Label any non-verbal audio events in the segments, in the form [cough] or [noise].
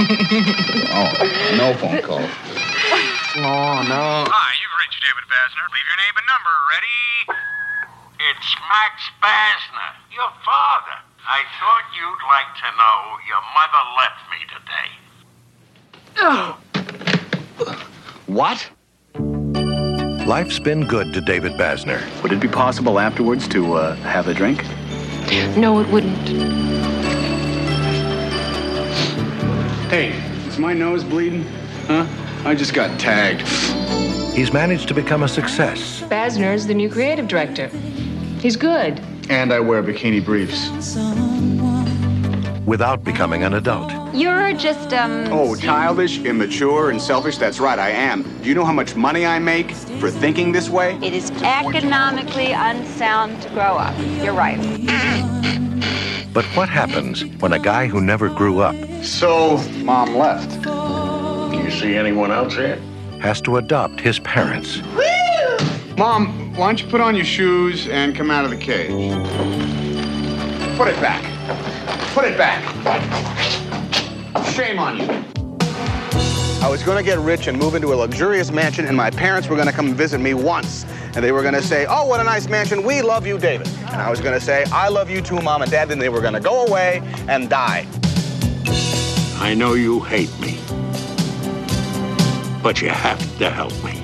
Oh, no phone call. Oh, no. Hi, you've reached David Basner. Leave your name and number. Ready? It's Max Basner, your father. I thought you'd like to know your mother left me today. Oh. What? Life's been good to David Basner. Would it be possible afterwards to uh, have a drink? No, it wouldn't. Hey, is my nose bleeding? Huh? I just got tagged. He's managed to become a success. Basner's the new creative director. He's good. And I wear bikini briefs. Without becoming an adult. You're just, um. Oh, childish, immature, and selfish? That's right, I am. Do you know how much money I make for thinking this way? It is economically unsound to grow up. You're right. But what happens when a guy who never grew up So, mom left. You see anyone else here? has to adopt his parents? Mom, why don't you put on your shoes and come out of the cage? Put it back. Put it back. Shame on you. I was going to get rich and move into a luxurious mansion, and my parents were going to come visit me once. And they were going to say, Oh, what a nice mansion. We love you, David. And I was going to say, I love you too, Mom and Dad. Then they were going to go away and die. I know you hate me. But you have to help me.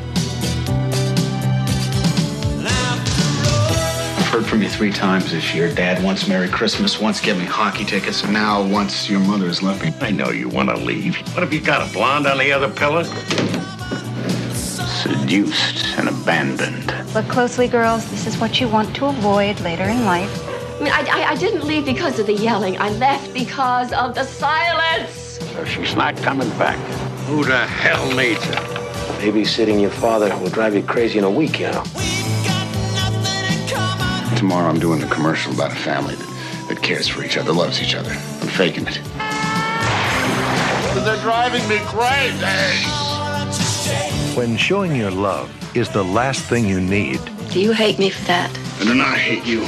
I've heard from you three times this year. Dad once Merry Christmas, once give me hockey tickets, and now once your mother has left me. I know you want to leave. What have you got, a blonde on the other pillow? Seduced and abandoned. Look closely, girls. This is what you want to avoid later in life. I mean, I, I, I didn't leave because of the yelling. I left because of the silence. So she's not coming back. Who the hell needs her? Babysitting your father will drive you crazy in a week, you know. Tomorrow I'm doing a commercial about a family that, that cares for each other, loves each other. I'm faking it. They're driving me crazy. When showing your love is the last thing you need, Do you hate me for that? I do not hate you.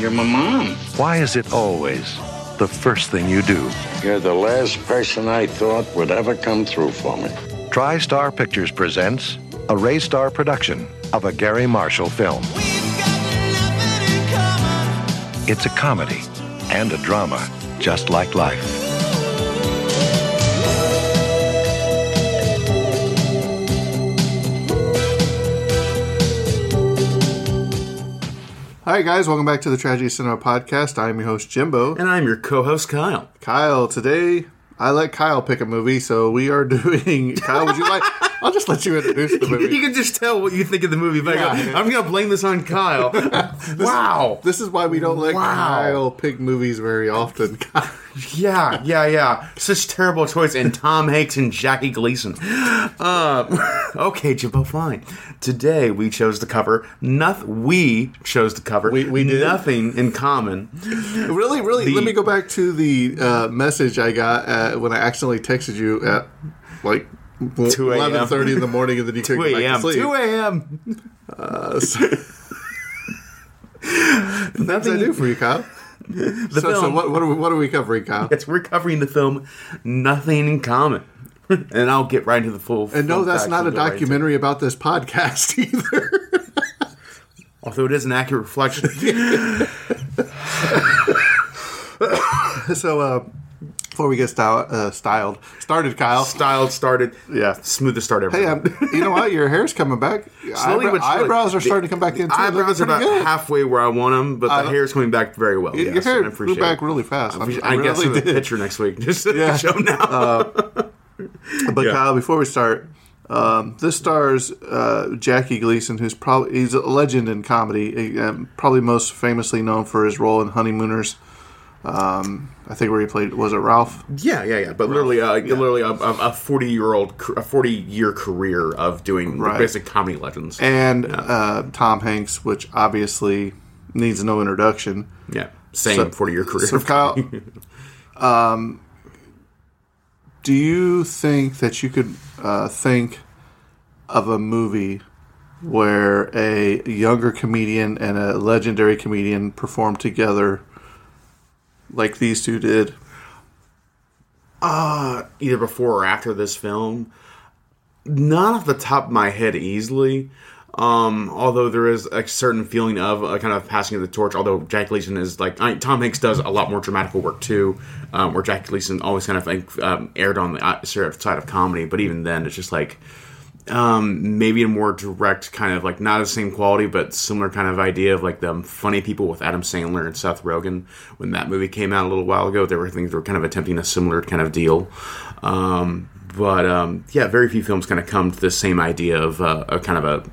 You're my mom. why is it always the first thing you do? You're the last person I thought would ever come through for me. TriStar Pictures presents a Rastar production of a Garry Marshall film. It's a comedy and a drama, just like life. Hi, guys. Welcome back to the Tragedy Cinema Podcast. I'm your host, Jimbo. And I'm your co host, Kyle. Kyle, today I let Kyle pick a movie, so we are [laughs] doing. Kyle, would you like. I'll just let you introduce the [laughs] movie. You can just tell what you think of the movie. But I go, I'm going to blame this on Kyle. [laughs] [laughs] wow. This is why we don't let Wow. Kyle pick movies very often. Yeah, yeah, yeah. Such terrible choice. And Tom Hanks and Jackie Gleason. Uh, okay, Jimbo, fine. Today we chose to cover nothing. We chose to cover We- we did? nothing in common. really, really, The- let me go back to the uh, message I got uh when I accidentally texted you at like 2 a.m. 11.30 in the morning and then you [laughs] couldn't 2 go back to a.m. sleep. 2 a.m. Uh, so- [laughs] did I do for you, Kyle? The so, so what, what, are we, what are we covering, Kyle? Yes, we're covering the film Nothing in Common. [laughs] and I'll get right into the full. And no, that's not a go right documentary about this podcast either. Although it is an accurate reflection. so, uh, before we get style, uh, styled, started, Kyle. Styled started. Yeah. Smoothest start ever. Hey, um, you know what? Your hair's coming back. Slowly Eyebrow- but surely. eyebrows are The- starting to come back in too. Eyebrows are Looking about pretty good. halfway where I want them, but the hair's coming back very well. Your- yes, hair I appreciate grew back it. really fast. I'm- I, guess really the did. picture next week. [laughs] Just Yeah. show now. But Yeah. Kyle, before we start, um, this stars uh, Jackie Gleason, who's probably he's a legend in comedy. Um, probably most famously known for his role in Honeymooners. Um, I think where he played was it Ralph? Yeah, yeah, yeah. But literally, uh, literally, a, a forty-year-old, a forty-year career of doing Right. basic comedy legends. and uh, Tom Hanks, which obviously needs no introduction. yeah, same So- forty-year career. So Kyle, [laughs] um, do you think that you could uh, think of a movie where a younger comedian and a legendary comedian perform together, like these two did? uh, either before or after this film. Not off the top of my head easily. Um, although there is a certain feeling of a kind of passing of the torch. Although Jack Gleason is like I, Tom Hanks does a lot more dramatical work too, um, where Jack Gleason always kind of like um, aired on the uh, side of comedy. But even then, it's just like um, maybe a more direct kind of like not the same quality, but similar kind of idea of like the funny people with Adam Sandler and Seth Rogen. When that movie came out a little while ago, they were things were kind of attempting a similar kind of deal. Um, but um, yeah, very few films kind of come to the same idea of uh, a kind of a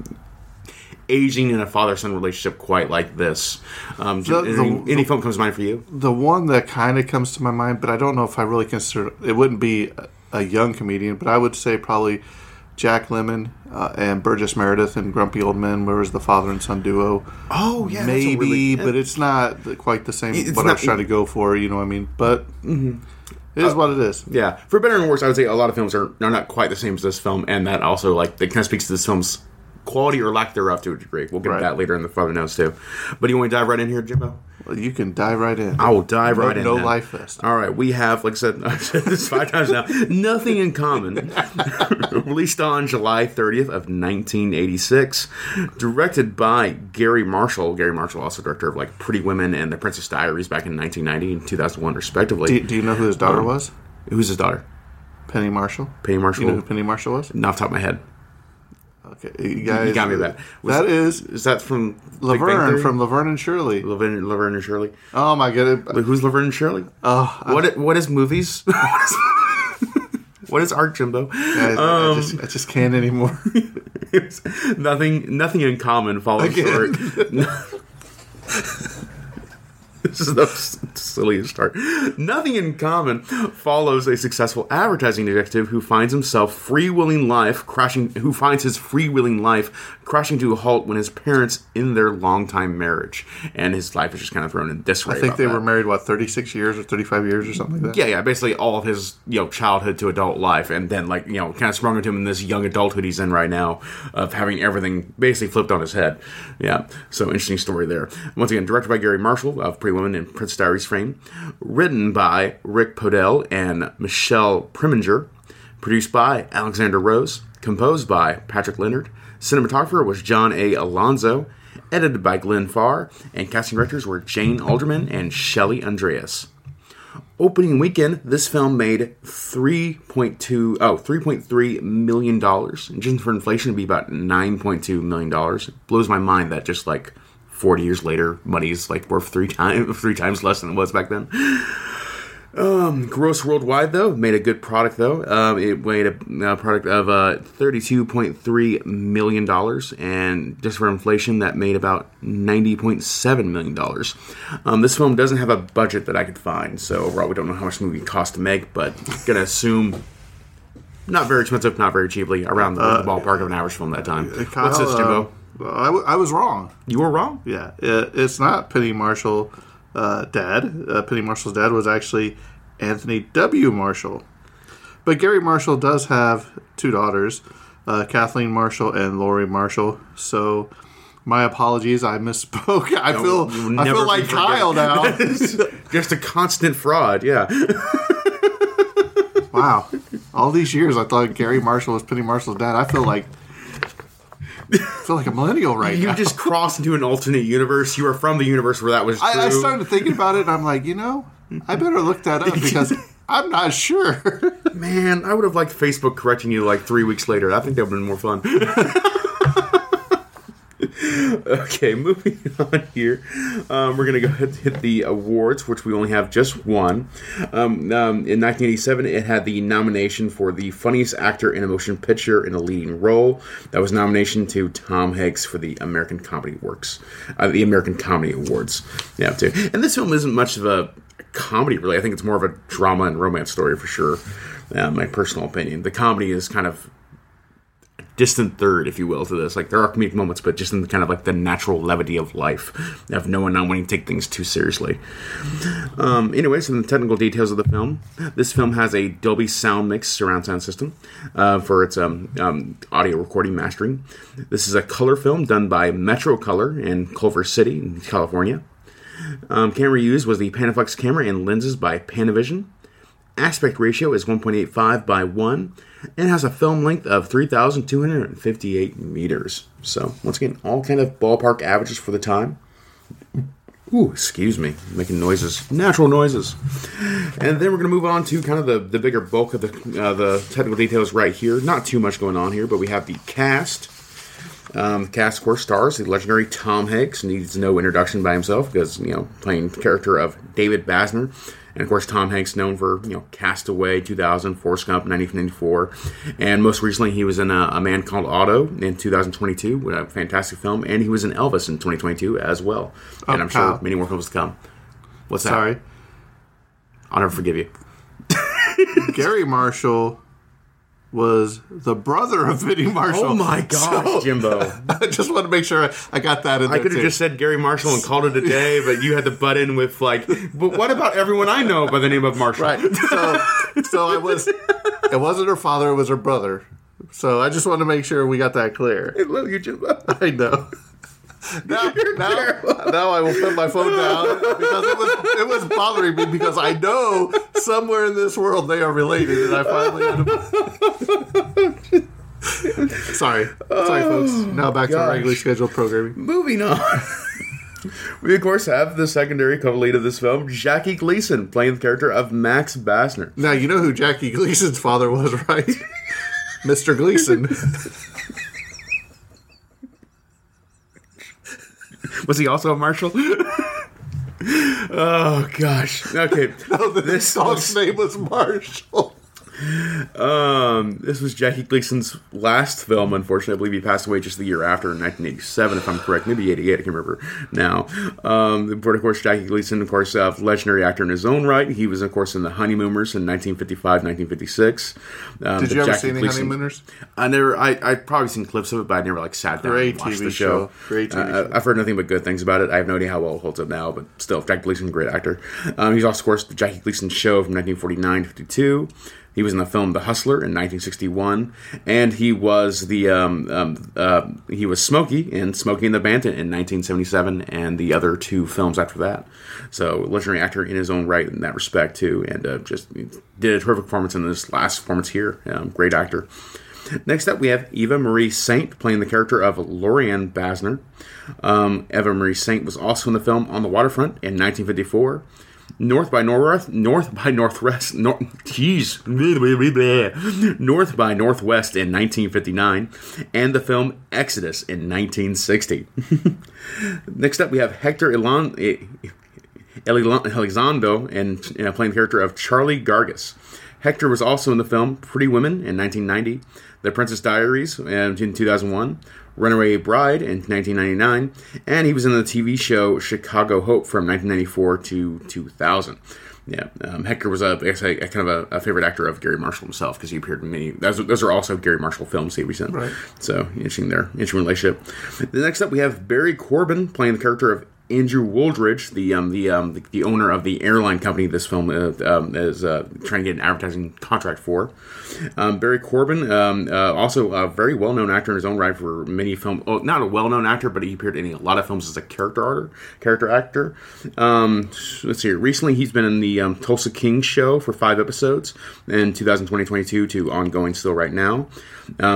aging in a father son relationship quite like this. Um, The- any, the- any film comes to mind for you? The one that kind of comes to my mind, but I don't know if I really consider it wouldn't be a young comedian, but I would say probably Jack Lemmon uh, and Burgess Meredith and Grumpy Old Men, where was the father and son duo. Oh yeah, maybe, really- but it's not quite the same. It's what I not- was trying to go for, you know what I mean? But it is what it is. Yeah, for better and worse, I would say a lot of films are, are not quite the same as this film, and that also like that kind of speaks to this film's quality or lack thereof to a degree. We'll get Right. to that later in the further notes too. But do you want to dive right in here, Jimbo? Well, you can dive right in. I will dive No- right in. no then. life vest. All right, we have, like I said, [laughs] I've said this five times now. Nothing in common. [laughs] Released on July 30th of 1986, directed by Garry Marshall. Garry Marshall, also director of like Pretty Women and The Princess Diaries back in 1990 and 2001, respectively. Do, do you know who his daughter Um, was? Who's his daughter? Penny Marshall. Penny Marshall. You know who Penny Marshall was? Not off the top of my head. Okay, you guys. you got me that. Was- that is Is that from Laverne from Laverne and Shirley. Laverne, Laverne and Shirley? Oh my god! Who's Laverne and Shirley? Oh, What i- what is movies? [laughs] what is art, Jimbo? I, Um, I just, I just can't anymore. [laughs] nothing nothing in common Falling Again. short. [laughs] [laughs] this is the silliest start. Nothing in common follows a successful advertising detective who finds himself free-willing life crashing who finds his free-willing life crashing to a halt when his parents in their longtime marriage and his life is just kind of thrown in disarray. I think they that. were married what thirty six years or thirty five years or something like that. Yeah, yeah, basically all of his you know childhood to adult life, and then like you know kind of sprung into him in this young adulthood he's in right now of having everything basically flipped on his head. Yeah, so interesting story there. Once again, directed by Garry Marshall of Pretty Women and Prince Diaries Frame, written by Rick Podell and Michelle Preminger, produced by Alexander Rose, composed by Patrick Leonard, cinematographer was John A. Alonzo. Edited by Glenn Farr, and casting directors were Jane Alderman and Shelley Andreas opening weekend, this film made 3.2 oh 3.3 million dollars. Adjusted for inflation, it'd be about 9.2 million dollars. Blows my mind that just like 40 years later, money's like worth three times [laughs] three times less than it was back then. Um, gross worldwide though made a good product though. Um, it made a, a product of uh, thirty-two point three million dollars, and just for inflation, that made about ninety point seven million dollars. Um, this film doesn't have a budget that I could find, so overall we don't know how much the movie cost to make, but gonna assume not very expensive, not very cheaply, around the, the ballpark of an average film that time. Kyle, What's this, Jimbo? uh, I, w- I was wrong. you were wrong. Yeah, it, it's not Penny Marshall uh, dad. Uh, Penny Marshall's dad was actually Anthony W. Marshall. But Garry Marshall does have two daughters, uh, Kathleen Marshall and Lori Marshall. So my apologies, I misspoke. [laughs] I feel I feel like Kyle now. [laughs] just a constant fraud. Yeah. Wow. All these years, I thought Garry Marshall was Penny Marshall's dad. I feel like I [laughs] feel like a millennial right you now. just crossed into an alternate universe. You are from the universe where that was true. I, I started thinking about it, and I'm like, you know, I better look that up because [laughs] I'm not sure. Man, I would have liked Facebook correcting you like three weeks later. I think that would have been more fun. [laughs] okay, moving [laughs] on here. Um, we're going to go ahead and hit the awards, which we only have just one. Um, um, in 1987, it had the nomination for the funniest actor in a motion picture in a leading role. That was nomination to Tom Hanks for the American Comedy Works, uh, the American Comedy Awards. Yeah, too. And this film isn't much of a comedy, really. I think it's more of a drama and romance story for sure. Uh, my personal opinion. The comedy is kind of distant third, if you will, to this. Like there are comedic moments, but just in kind of like the natural levity of life, of no one not wanting to take things too seriously. Um, anyway, some technical details of the film. This film has a Dolby Sound Mix surround sound system uh, for its um, um, audio recording mastering. This is a color film done by Metro Color in Culver City, California. Um, camera used was the Panaflex camera and lenses by Panavision. Aspect ratio is 1.85 by 1 and has a film length of 3,258 meters. So, once again, all kind of ballpark averages for the time. Ooh, excuse me, making noises, natural noises. And then we're going to move on to kind of the, the bigger bulk of the uh, the technical details right here. Not too much going on here, but we have the cast. Um, the cast, of course, stars the legendary Tom Hanks. Needs no introduction by himself because you know playing character of David Basner, and of course Tom Hanks known for you know Castaway, 2000, Forrest Gump, 1994, and most recently he was in a, a Man Called Otto in 2022, with a fantastic film, and he was in Elvis in 2022 as well. Oh, and Oh, I'm sure many more films to come. What's that? Sorry. I'll never forgive you. [laughs] Garry Marshall was the brother of Penny Marshall. Oh my gosh, So, Jimbo. [laughs] I just want to make sure I, I got that in I could have just said Garry Marshall and called it a day, but you had to butt in with like, but what about everyone I know by the name of Marshall? Right. So, so I was. It wasn't her father; it was her brother. So I just want to make sure we got that clear. I love you, Jimbo. I know. Now, [laughs] now, now I will put my phone down because it was it was bothering me because I know somewhere in this world they are related, and I finally had to. Sorry, sorry, oh, folks. Now back to gosh. our regularly scheduled programming. Moving on. We of course have the secondary co-lead of this film, Jackie Gleason, playing the character of Max Basner. Now you know who Jackie Gleason's father was, right? [laughs] Mr. Gleason. [laughs] Was he also a marshal? [laughs] oh gosh. Okay. [laughs] No, this dog's name was Marshall. Um, this was Jackie Gleason's last film. Unfortunately, I believe he passed away just the year after, in 1987, if I'm correct. Maybe 88. I can't remember now. Um, but of course, Jackie Gleason, of course, uh, legendary actor in his own right. He was, of course, in The Honeymooners in 1955, 1956. Um, Did you ever Jackie see any Gleason- Honeymooners? I never. I I probably seen clips of it, but I never like sat down Great and watched TV the show. show. Great TV Uh, show. I've heard nothing but good things about it. I have no idea how well it holds up now, but still, Jackie Gleason, great actor. Um, he's also, of course, the Jackie Gleason Show from 1949 to 52. He was in the film The Hustler in 1961, and he was the um, um, uh, he was Smokey in Smokey and the Bandit in 1977, and the other two films after that. So legendary actor in his own right in that respect too, and uh, just did a terrific performance in this last performance here. Um, great actor. Next up, we have Eva Marie Saint playing the character of Lorianne Basner. Um, Eva Marie Saint was also in the film On the Waterfront in 1954. North by North, North by Northwest, North, jeez, North by Northwest in 1959, and the film Exodus in 1960. [laughs] Next up, we have Hector Elan, eh, Elilon- Elizondo and you know, playing the character of Charlie Gargus. Hector was also in the film Pretty Women in 1990, The Princess Diaries in 2001, Runaway Bride in 1999, and he was in the TV show Chicago Hope from 1994 to 2000. Yeah, um, Hector was a, I guess, a, a kind of a, a favorite actor of Garry Marshall himself because he appeared in many. Those, those are also Garry Marshall films he was in. Right. So interesting there, interesting relationship. The next up we have Barry Corbin playing the character of Andrew Wooldridge, the um, the, um, the the owner of the airline company this film uh, um, is uh, trying to get an advertising contract for. Um, Barry Corbin, um, uh, also a very well known actor in his own right for many films. Oh, not a well known actor, but he appeared in a lot of films as a character actor. Character actor. Um, let's see. Recently, he's been in the Tulsa King show for five episodes in 2020 22 to ongoing still right now.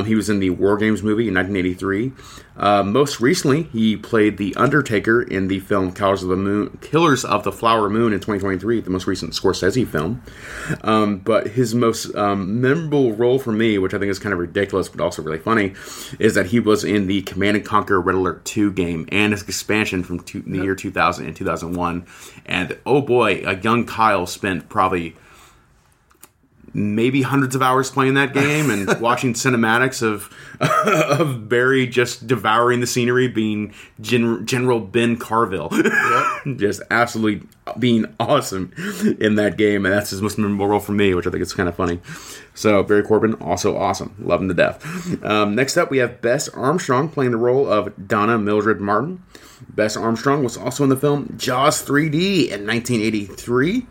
He was in the War Games movie in 1983. Uh, most recently, he played the Undertaker in the film Killers of the Moon, Killers of the Flower Moon in 2023, the most recent Scorsese film. Um, but his most um, memorable role for me, which I think is kind of ridiculous but also really funny, is that he was in the Command and Conquer Red Alert 2 game and its expansion from two, the year 2000 and 2001. And oh boy, a young Kyle spent probably maybe hundreds of hours playing that game and [laughs] watching cinematics of [laughs] of Barry just devouring the scenery, being Gen- General Ben Carville, [laughs] just absolutely being awesome in that game, and that's his most memorable role for me, which I think is kind of funny. So Barry Corbin, also awesome, love him to death. Um, next up, we have Bess Armstrong playing the role of Donna Mildred Martin. Bess Armstrong was also in the film Jaws 3D in 1983.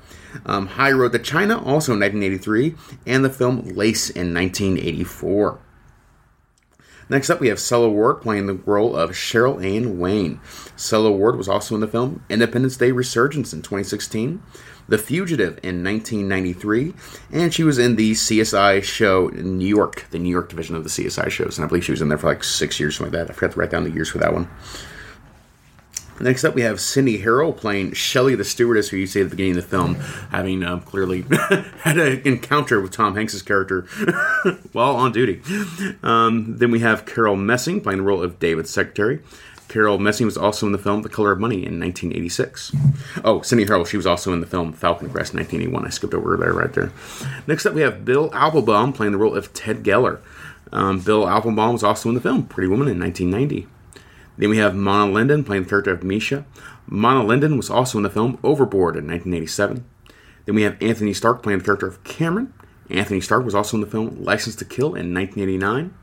Um, High Road to China, also in 1983, and the film Lace in 1984. Next up, we have Sela Ward playing the role of Cheryl Ann Wayne. Sela Ward was also in the film Independence Day Resurgence in 2016, The Fugitive in 1993, and she was in the CSI show in New York, the New York division of the CSI shows, and I believe she was in there for like six years, something like that. I forgot to write down the years for that one. Next up, we have Cindy Harrell playing Shelley the stewardess, who you see at the beginning of the film, having um, clearly [laughs] had an encounter with Tom Hanks's character [laughs] while on duty. Um, then we have Carol Messing playing the role of David's secretary. Carol Messing was also in the film The Color of Money in 1986. Oh, Cindy Harrell, she was also in the film Falcon Crest 1981. I skipped over there right there. Next up, we have Bill Applebaum playing the role of Ted Geller. Um, Bill Applebaum was also in the film Pretty Woman in 1990. Then we have Mona Lyden playing the character of Misha. Mona Lyden was also in the film Overboard in 1987. Then we have Anthony Starke playing the character of Cameron. Anthony Starke was also in the film License to Kill in 1989.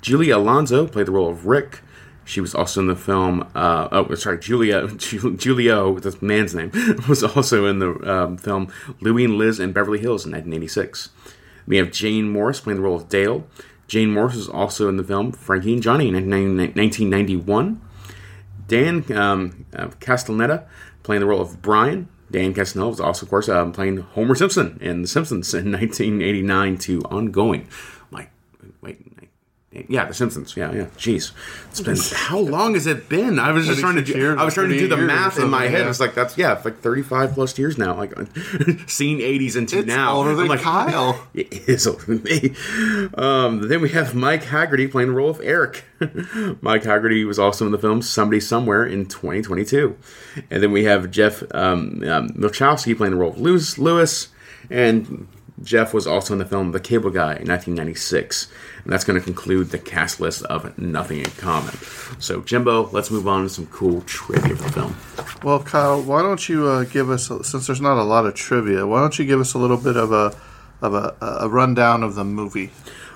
Julia Alonso played the role of Rick. She was also in the film. Uh, oh, sorry, Julia [laughs] Julio, the man's name, [laughs] was also in the um, film Louie and Liz in Beverly Hills in 1986. We have Jane Morris playing the role of Dale. Jane Morris was also in the film Frankie and Johnny in 1991. Dan um, uh, Castellaneta playing the role of Brian. Dan Castellaneta was also, of course, um, playing Homer Simpson in The Simpsons in [laughs] 1989 to ongoing. Like, wait, yeah, The Simpsons. Yeah, yeah. Jeez, it's been [laughs] how long has it been? I was just trying to do. years, I was trying to do the 38 years or math in my head. yeah. It's like that's yeah, it's like thirty five plus years now. Like [laughs] seen eighties into It's now. older than like, Kyle. [laughs] It is older than me. Um, then we have Mike Hagerty playing the role of Eric. Mike Hagerty was also in the film Somebody Somewhere in 2022. And then we have Jeff um, um, Milchowski playing the role of Lewis. Lewis and Jeff was also in the film The Cable Guy in 1996. And that's going to conclude the cast list of Nothing in Common. So, Jimbo, let's move on to some cool trivia for the film. Well, Kyle, why don't you uh, give us, since there's not a lot of trivia, why don't you give us a little bit of a of a, a rundown of the movie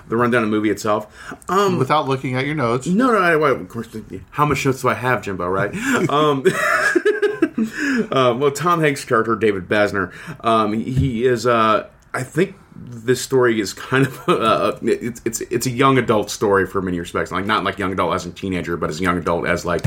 The rundown of the movie itself. Um, without looking at your notes? No, no, I, well, of course. How much notes do I have, Jimbo? Right? [laughs] um, [laughs] uh, well, Tom Hanks' character, David Basner, um, he is. Uh, I think this story is kind of [laughs] uh, it's it's it's a young adult story for many respects. Like not like young adult as a teenager, but as a young adult as like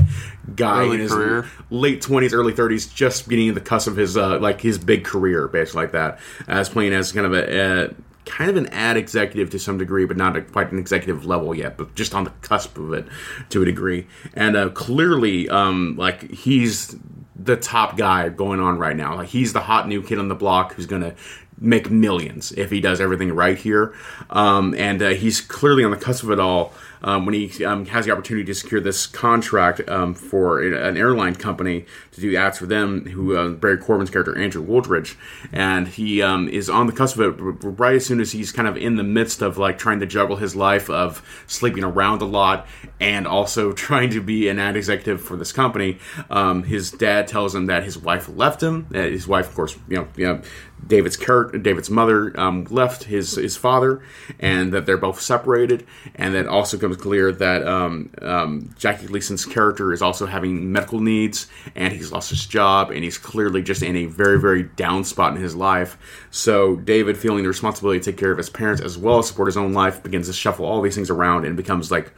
guy Early in his career. late twenties, early thirties, just getting in the cusp of his uh, like his big career, basically like that, as playing as kind of a. a kind of an ad executive to some degree, but not a, quite an executive level yet, but just on the cusp of it to a degree. And uh, clearly, um, like he's the top guy going on right now. Like he's the hot new kid on the block who's gonna make millions if he does everything right here. Um, and uh, he's clearly on the cusp of it all um, when he um, has the opportunity to secure this contract um, for an airline company to do ads for them. Who uh, Barry Corbin's character Andrew Wooldridge, and he um, is on the cusp of it right as soon as he's kind of in the midst of like trying to juggle his life of sleeping around a lot and also [laughs] trying to be an ad executive for this company. Um, his dad tells him that his wife left him. His wife, of course, you know, you know David's character, David's mother, um, left his his father, and that they're both separated. And that also comes clear that um, um, Jackie Gleason's character is also having medical needs, and he's lost his job, and he's clearly just in a very very down spot in his life. So David, feeling the responsibility to take care of his parents as well as support his own life, begins to shuffle all these things around and becomes like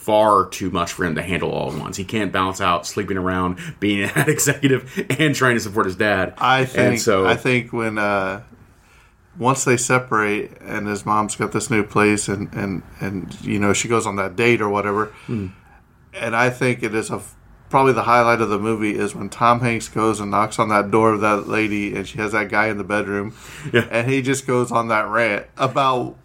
far too much for him to handle all at once. He can't balance out sleeping around, being [laughs] an executive, and trying to support his dad. I think. And so I think when uh, once they separate and his mom's got this new place and and and you know she goes on that date or whatever, Hmm. and I think it is a probably the highlight of the movie is when Tom Hanks goes and knocks on that door of that lady and she has that guy in the bedroom, Yeah. and he just goes on that rant about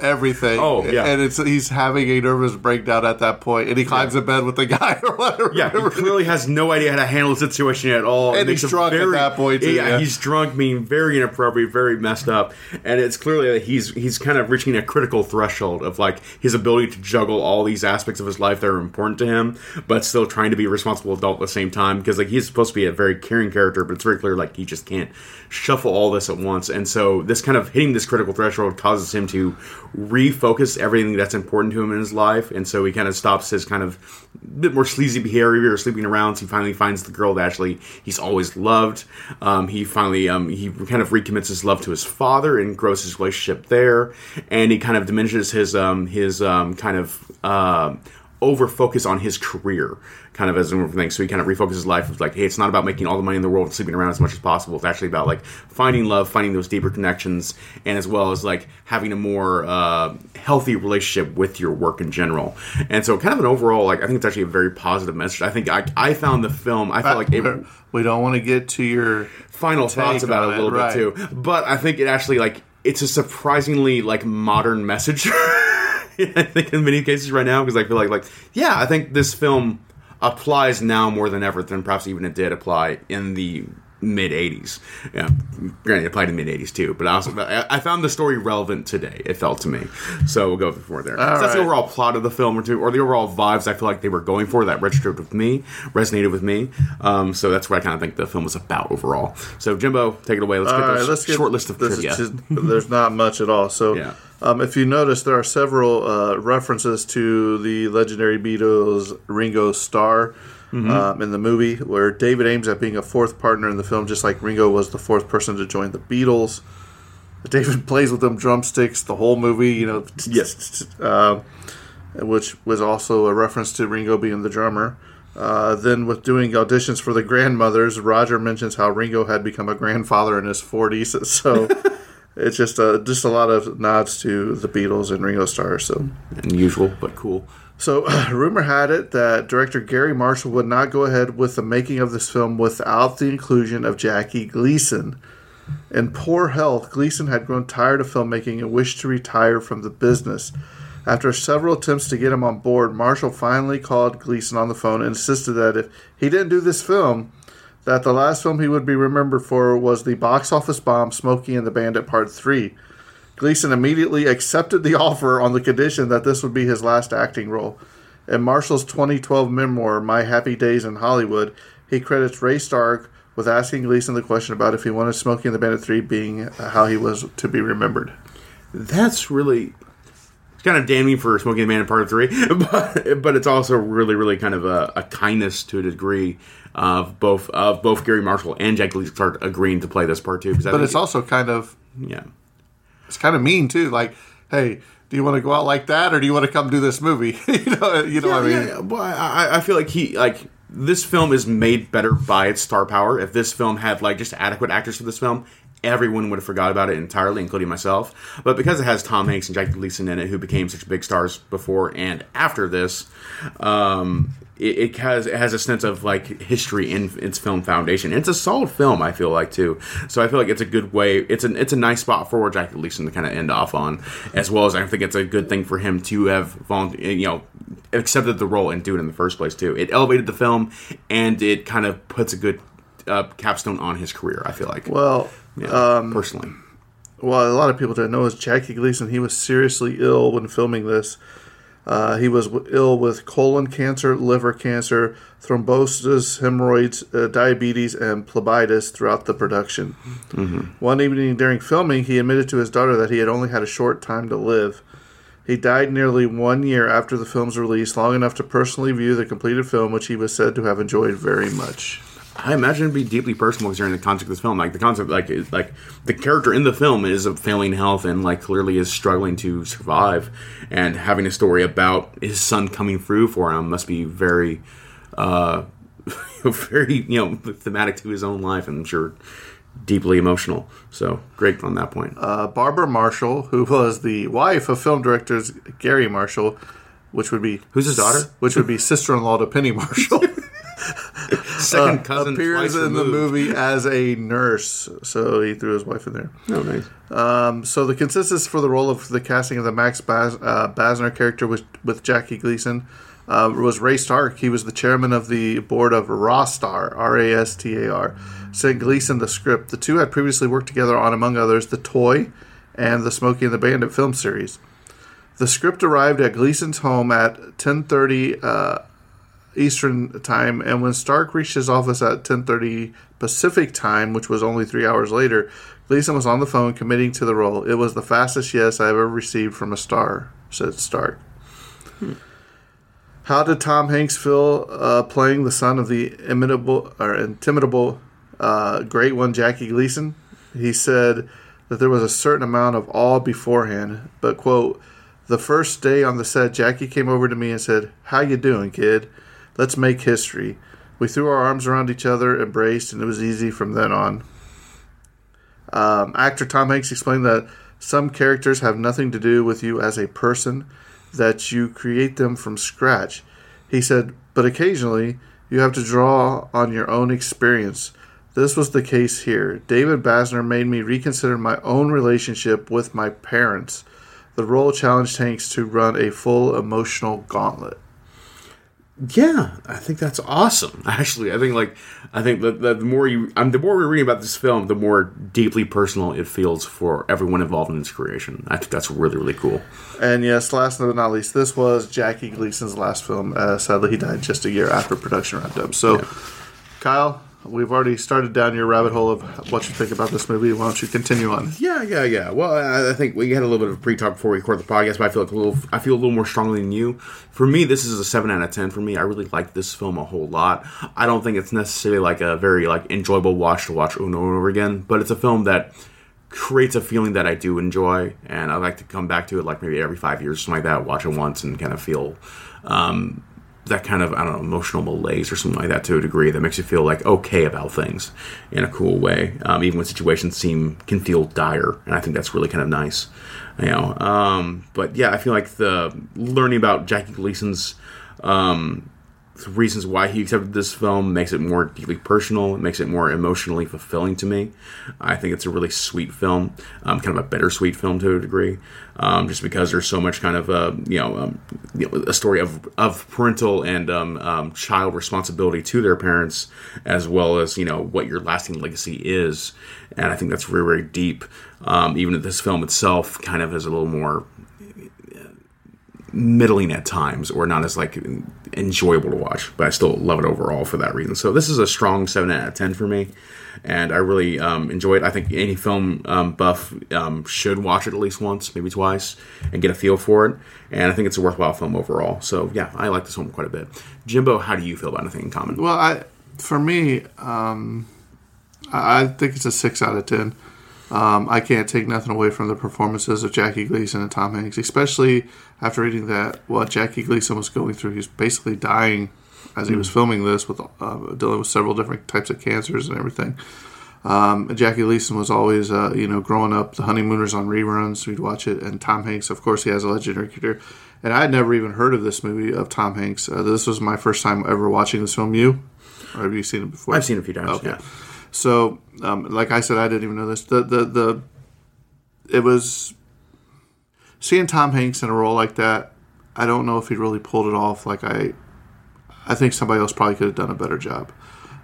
everything. Oh, yeah. and it's he's having a nervous breakdown at that point, and he climbs in bed with the guy [laughs] or whatever. Yeah, he clearly has no idea how to handle the situation at all. And It he's drunk at that point, too, Yeah, yeah. he's drunk, being very inappropriate, very messed up, and it's clearly that he's he's kind of reaching a critical threshold of like his ability to juggle all these aspects of his life that are important to him, but still trying to be a responsible adult at the same time. Because like he's supposed to be a very caring character, but it's very clear like he just can't shuffle all this at once, and so this kind of hitting this critical threshold causes him to refocus everything that's important to him in his life, and so he kind of stops his kind of bit more sleazy behavior, sleeping around. So he finally finds the girl that actually he's always loved. Um, he finally um, he kind of recommits his love to his father and grows his relationship there, and he kind of diminishes his um, his um, kind of uh, over focus on his career. Kind of as a thing, so he kind of refocuses his life. Of like, hey, it's not about making all the money in the world and sleeping around as much as possible. It's actually about like finding love, finding those deeper connections, and as well as like having a more uh, healthy relationship with your work in general. And so, kind of an overall, like I think it's actually a very positive message. I think I, I found the film. I felt like it, we don't want to get to your final thoughts about it a little right. bit too. But I think it actually like it's a surprisingly like modern message. [laughs] I think in many cases right now because I feel like like yeah, I think this film applies now more than ever than perhaps even it did apply in the mid 80s. Yeah, granted, it applied in the mid 80s too, but I also I found the story relevant today. It felt to me, so we'll go for there. So that's the overall plot of the film, or, two, or the overall vibes I feel like they were going for that registered with me, resonated with me. Um, so that's what I kind of think the film was about overall. So Jimbo, take it away. Let's All get right, this let's get short list of this trivia. just- there's not much at all. So, Yeah. um, if you notice, there are several uh, references to the legendary Beatles Ringo Starr Mhm. um, in the movie, where David aims at being a fourth partner in the film, just like Ringo was the fourth person to join the Beatles. [laughs] David plays with them drumsticks the whole movie, you know. [laughs] Yes. Uh, which was also a reference to Ringo being the drummer. Uh, then, with doing auditions for the grandmothers, Roger mentions how Ringo had become a grandfather in his 40s. [laughs] So it's just a, just a lot of nods to the Beatles and Ringo Starr. So unusual, but cool. So, [laughs] rumor had it that director Garry Marshall would not go ahead with the making of this film without the inclusion of Jackie Gleason. In poor health, Gleason had grown tired of filmmaking and wished to retire from the business. After several attempts to get him on board, Marshall finally called Gleason on the phone and insisted that if he didn't do this film, that the last film he would be remembered for was the box office bomb Smokey and the Bandit Part 3. Gleason immediately accepted the [laughs] offer on the condition that this would be his last acting role. In Marshall's 2012 memoir, My Happy Days in Hollywood, he credits Ray Stark with asking Gleason the question about if he wanted Smokey and the Bandit 3 being uh, how he was to be remembered. That's really it's kind of damning for Smoking the Man in Part Three, [laughs] but but it's also really really kind of a, a kindness to a degree of both of both Garry Marshall and Jack Lee Clark agreeing to play this part too. Because But it's also kind of yeah, it's kind of mean too. Like, hey, do you want to go out like that, or do you want to come do this movie? [laughs] you know, you know what I Yeah, mean? yeah, Well, I, I feel like he like this film is made better by its star power. If this film had like just adequate actors for this film, everyone would have forgot about it entirely, including myself. But because it has Tom Hanks and Jack Gleason in it, who became such big stars before and after this, um, it, it has it has a sense of like history in its film foundation. It's a solid film, I feel like too. So I feel like it's a good way. It's an it's a nice spot for Jack Gleason to kind of end off on, as well as I think it's a good thing for him to have volunteer, you know accepted the role and do it in the first place too. It elevated the film and it kind of puts a good uh, capstone on his career. I feel like. Well, Yeah, um, personally. Well, a lot of people don't know is Jackie Gleason. He was seriously ill when filming this. Uh, he was w- ill with colon cancer, liver cancer, thrombosis, hemorrhoids, uh, diabetes, and phlebitis throughout the production. One evening during filming, he admitted to his daughter that he had only had a short time to live. He died nearly one year after the film's release, long enough to personally view the completed film, which he was said to have enjoyed very much. I imagine it'd be deeply personal considering the concept of this film. Like the concept, like is- like the character in the film is of failing health and like clearly is struggling to survive, and having a story about his son coming through for him must be very, uh, [laughs] very you know thematic to his own life, and I'm sure deeply emotional. So great on that point. Uh, Barbara Marshall, who was the wife of film directors Garry Marshall, which would be Who's his daughter? Which would be sister-in-law to Penny Marshall. [laughs] [laughs] Second uh, cousin appears twice in the movie as a nurse, so he threw his wife in there. Oh, nice. Um, so the consensus for the role of the casting of the Max Bas- uh, Basner character was with Jackie Gleason uh, was Ray Stark. He was the chairman of the board of Rastar, R A S T A R. Sent Gleason the script. The two had previously worked together on, among others, The Toy and the Smokey and the Bandit film series. The script arrived at Gleason's home at 10:30 uh, Eastern time, and when Stark reached his office at 10:30 Pacific time, which was only three hours later, Gleason was on the phone committing to the role. It was the fastest yes I have ever received from a star," said Stark. How did Tom Hanks feel uh, playing the son of the imitable or intimidable uh, great one, Jackie Gleason? He said that there was a certain amount of awe beforehand, but quote, the first day on the set, Jackie came over to me and said, "How you doing, kid? Let's make history." We threw our arms around each other, embraced, and it was easy from then on. Um, actor Tom Hanks explained that some characters have nothing to do with you as a person, that you create them from scratch. He said, but occasionally you have to draw on your own experience. This was the case here. David Basner made me reconsider my own relationship with my parents. The role challenged Hanks to run a full emotional gauntlet. Yeah, I think that's awesome. [laughs] Actually, I think like I think that the, the more you, um, the more we're reading about this film, the more deeply personal it feels for everyone involved in its creation. I think that's really really cool. And yes, last but not least, this was Jackie Gleason's last film. Uh, sadly, he died just a year after production wrapped up. So, Kyle, we've already started down your rabbit hole of what you think about this movie. Why don't you continue on? Yeah, yeah, yeah. Well, I, think we had a little bit of pre-talk before we record the podcast, but I feel like a little, I feel a little more strongly than you. For me, this is a seven out of ten. For me, I really like this film a whole lot. I don't think it's necessarily like a very like enjoyable watch to watch over and over again, but it's a film that creates a feeling that I do enjoy, and I like to come back to it like maybe every five years, something like that. Watch it once and kind of feel. Um, that kind of I don't know emotional malaise or something like that to a degree that makes you feel like okay about things in a cool way, um, even when situations seem can feel dire, and I think that's really kind of nice, you know. Um, but yeah, I feel like the learning about Jackie Gleason's um, reasons why he accepted this film makes it more deeply personal. It makes it more emotionally fulfilling to me. I think it's a really sweet film, um, kind of a bittersweet film to a degree, um, just because there's so much kind of uh, you know, um, you know a story of of parental and um, um, child responsibility to their parents, as well as you know what your lasting legacy is, and I think that's very very deep. Um, even if this film itself kind of is a little more middling at times or not as like enjoyable to watch but i still love it overall for that reason. So this is a strong 7 out of 10 for me and i really um, enjoy it. I think any film um, buff um, should watch it at least once maybe twice and get a feel for it and i think it's a worthwhile film overall. So yeah i like this film quite a bit. Jimbo how do you feel about anything in common? Well, I for me, um, I think it's a six out of ten. Um, I can't take nothing away from the performances of Jackie Gleason and Tom Hanks, especially after reading that what Jackie Gleason was going through. He was basically dying as he was filming this, with uh, dealing with several different types of cancers and everything. Um, Jackie Gleason was always, uh, you know, growing up, the honeymooners on reruns. We'd watch it, and Tom Hanks, of course, he has a legendary career. And I had never even heard of this movie of Tom Hanks. Uh, this was my first time ever watching this film. You, or have you seen it before? i've seen it a few times Okay. yeah So, um, like I said, I didn't even know this. The the the it was seeing Tom Hanks in a role like that. I don't know if he really pulled it off. Like I, I think somebody else probably could have done a better job.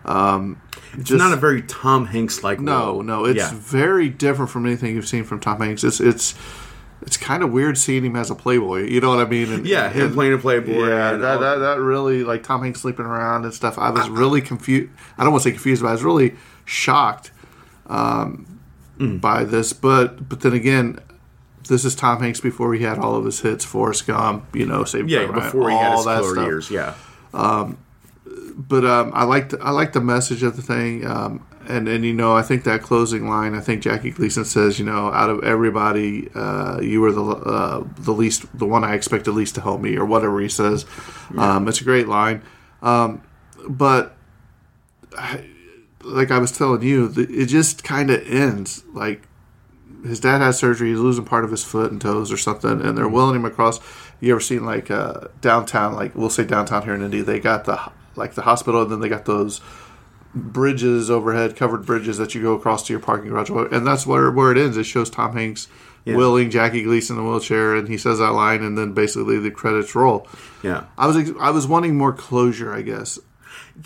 Um, it's not a very tom hanks like no, no. It's yeah. very different from anything you've seen from Tom Hanks. It's it's it's kind of weird seeing him as a playboy. You know what I mean? And, Yeah, him playing a playboy Yeah, and that, that that really like Tom Hanks sleeping around and stuff. I was really confused. I don't want to say confused, but I was really shocked um, Mm. by this. But but then again. This is Tom Hanks before he had all of his hits, Forrest Gump, you know, Saving Yeah, Private Ryan, before he had all his that stuff years. Yeah. but um, I like the, I like the message of the thing, um, and and you know I think that closing line. I think Jackie Gleason says, you know, out of everybody, uh, you were the uh, the least, the one I expected least to help me, or whatever he says. Um, it's a great line, um, but I, like I was telling you, it just kind of ends like his dad has surgery. He's losing part of his foot and toes or something, and they're wheeling him across. You ever seen like uh, downtown? Like we'll say downtown here in Indy, they got the like the hospital, and then they got those bridges overhead, covered bridges that you go across to your parking garage, and that's where where it ends. It shows Tom Hanks Yeah. wheeling Jackie Gleason in the wheelchair, and he says that line, and then basically the credits roll. Yeah. I was I was wanting more closure, I guess.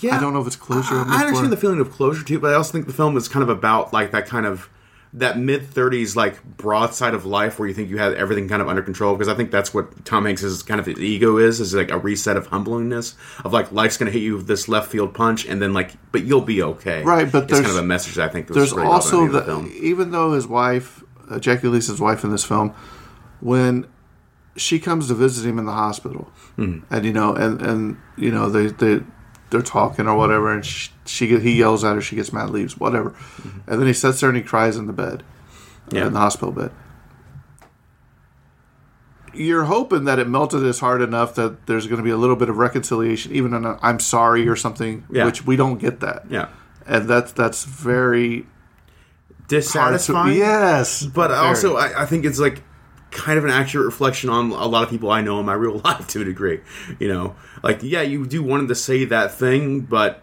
Yeah, I don't know if it's closure. I, I understand for. the feeling of closure too, but I also think the film is kind of about like that kind of that mid thirties like broadside of life where you think you have everything kind of under control because I think that's what Tom Hanks's kind of his ego is is like a reset of humblingness of like life's going to hit you with this left field punch and then like but you'll be okay Right, but it's there's- kind of a message that I think There's also the, the film. even though his wife, uh, Jackie Gleason's wife in this film, when she comes to visit him in the hospital, Hmm. and you know, and and you know they they they're talking or whatever, and she, she get, he yells at her, she gets mad, leaves, whatever, and then he sits there and he cries in the bed, Mm-hmm. Yeah. in the hospital bed. You're hoping that it melted his heart enough that there's going to be a little bit of reconciliation, even an "I'm sorry" or something, Yeah. which we don't get that. Yeah. and that's that's very Dissatisfying, Yes, but very. also I, I think it's like kind of an accurate reflection on a lot of people I know in my real [laughs] life to a degree. You know, like yeah, you do want to say that thing, but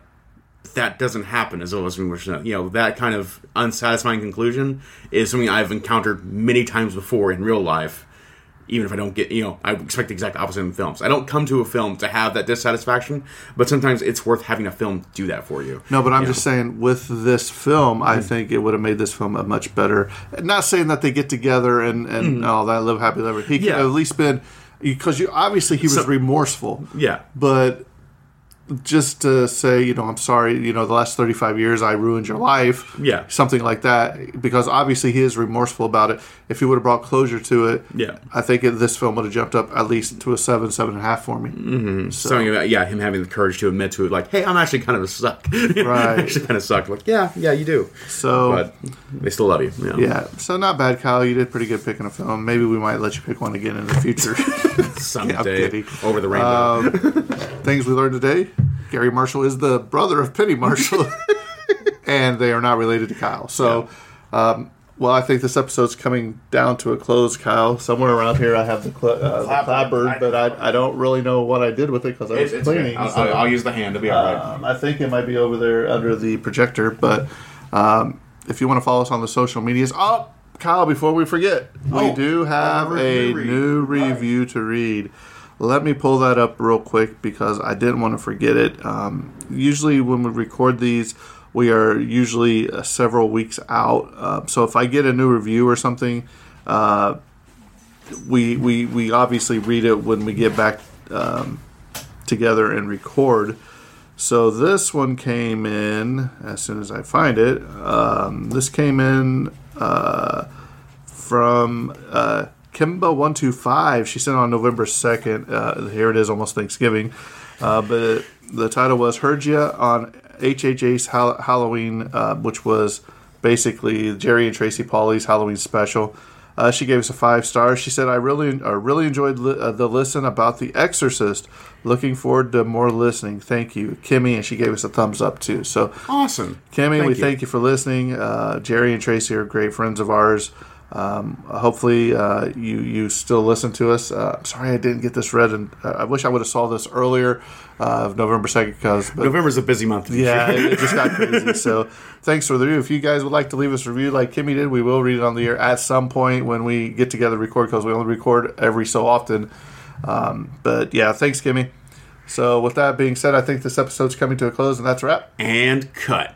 that doesn't happen as always we wish. You know, that kind of unsatisfying conclusion is something I've encountered many times before in real life. Even if I don't get, you know, I expect the exact opposite in films. I don't come to a film to have that dissatisfaction, but sometimes it's worth having a film do that for you. No, but I'm You just know? saying, with this film, I Mm-hmm. think it would have made this film a much better. Not saying that they get together and and all that live happy ever. He could. Yeah. have at least been because you obviously he was So- remorseful. Yeah. but just to say, you know, I'm sorry, you know, the last 35 years I ruined your life. Yeah. Something like that. Because obviously he is remorseful about it. If he would have brought closure to it, Yeah. I think it, this film would have jumped up at least to a seven, seven and a half for me. Mm-hmm. So, something about yeah him having the courage to admit to it like hey i'm actually kind of a suck [laughs] Right. I actually kind of suck like yeah yeah you do so but they still love you, know? yeah, so not bad, Kyle. You did pretty good picking a film. Maybe we might let you pick one again in the future. [laughs] someday [laughs] kidding. over the rainbow Um, things we learned today: Garry Marshall is the brother of Penny Marshall, [laughs] and they are not related to Kyle. So, um, well, I think this episode's coming down to a close, Kyle. Somewhere around here, I have the, cl- uh, the clapboard, but I, I don't really know what I did with it because I was cleaning. I'll, so, I'll- I'll use the hand to be all right um, I think it might be over there under the projector. But um, if you want to follow us on the social medias, oh, Kyle, before we forget, we Oh, do have a a review to read. new review to read. Let me pull that up real quick because I didn't want to forget it. Um, usually, when we record these, we are usually uh, several weeks out. Uh, so if I get a new review or something, uh, we we we obviously read it when we get back um, together and record. So this one came in as soon as I find it. Um, this came in uh, from uh, Kimba one two five. She sent on November second. Uh, here it is, almost Thanksgiving. Uh, but the title was "Heard Ya" on HHA's Hall- Halloween, uh, which was basically Jerry and Tracy Pauly's Halloween special. Uh, she gave us a five stars. She said, "I really, uh, really enjoyed li- uh, the listen about The Exorcist. Looking forward to more listening. Thank you, Kimmy." And she gave us a thumbs up too. So, awesome Kimmy, Thank we you. thank you for listening. Uh, Jerry and Tracy are great friends of ours. Um, hopefully, uh, you you still listen to us. Uh, I'm sorry I didn't get this read, and uh, I wish I would have saw this earlier uh, of November second because november's a busy month yeah, it, it just got [laughs] crazy. So thanks for the review. If you guys would like to leave us a review like Kimmy did, we will read it on the air at some point when we get together to record because we only record every so often. Um, but yeah, thanks, Kimmy. So with that being said, I think this episode's coming to a close, and that's a wrap. and cut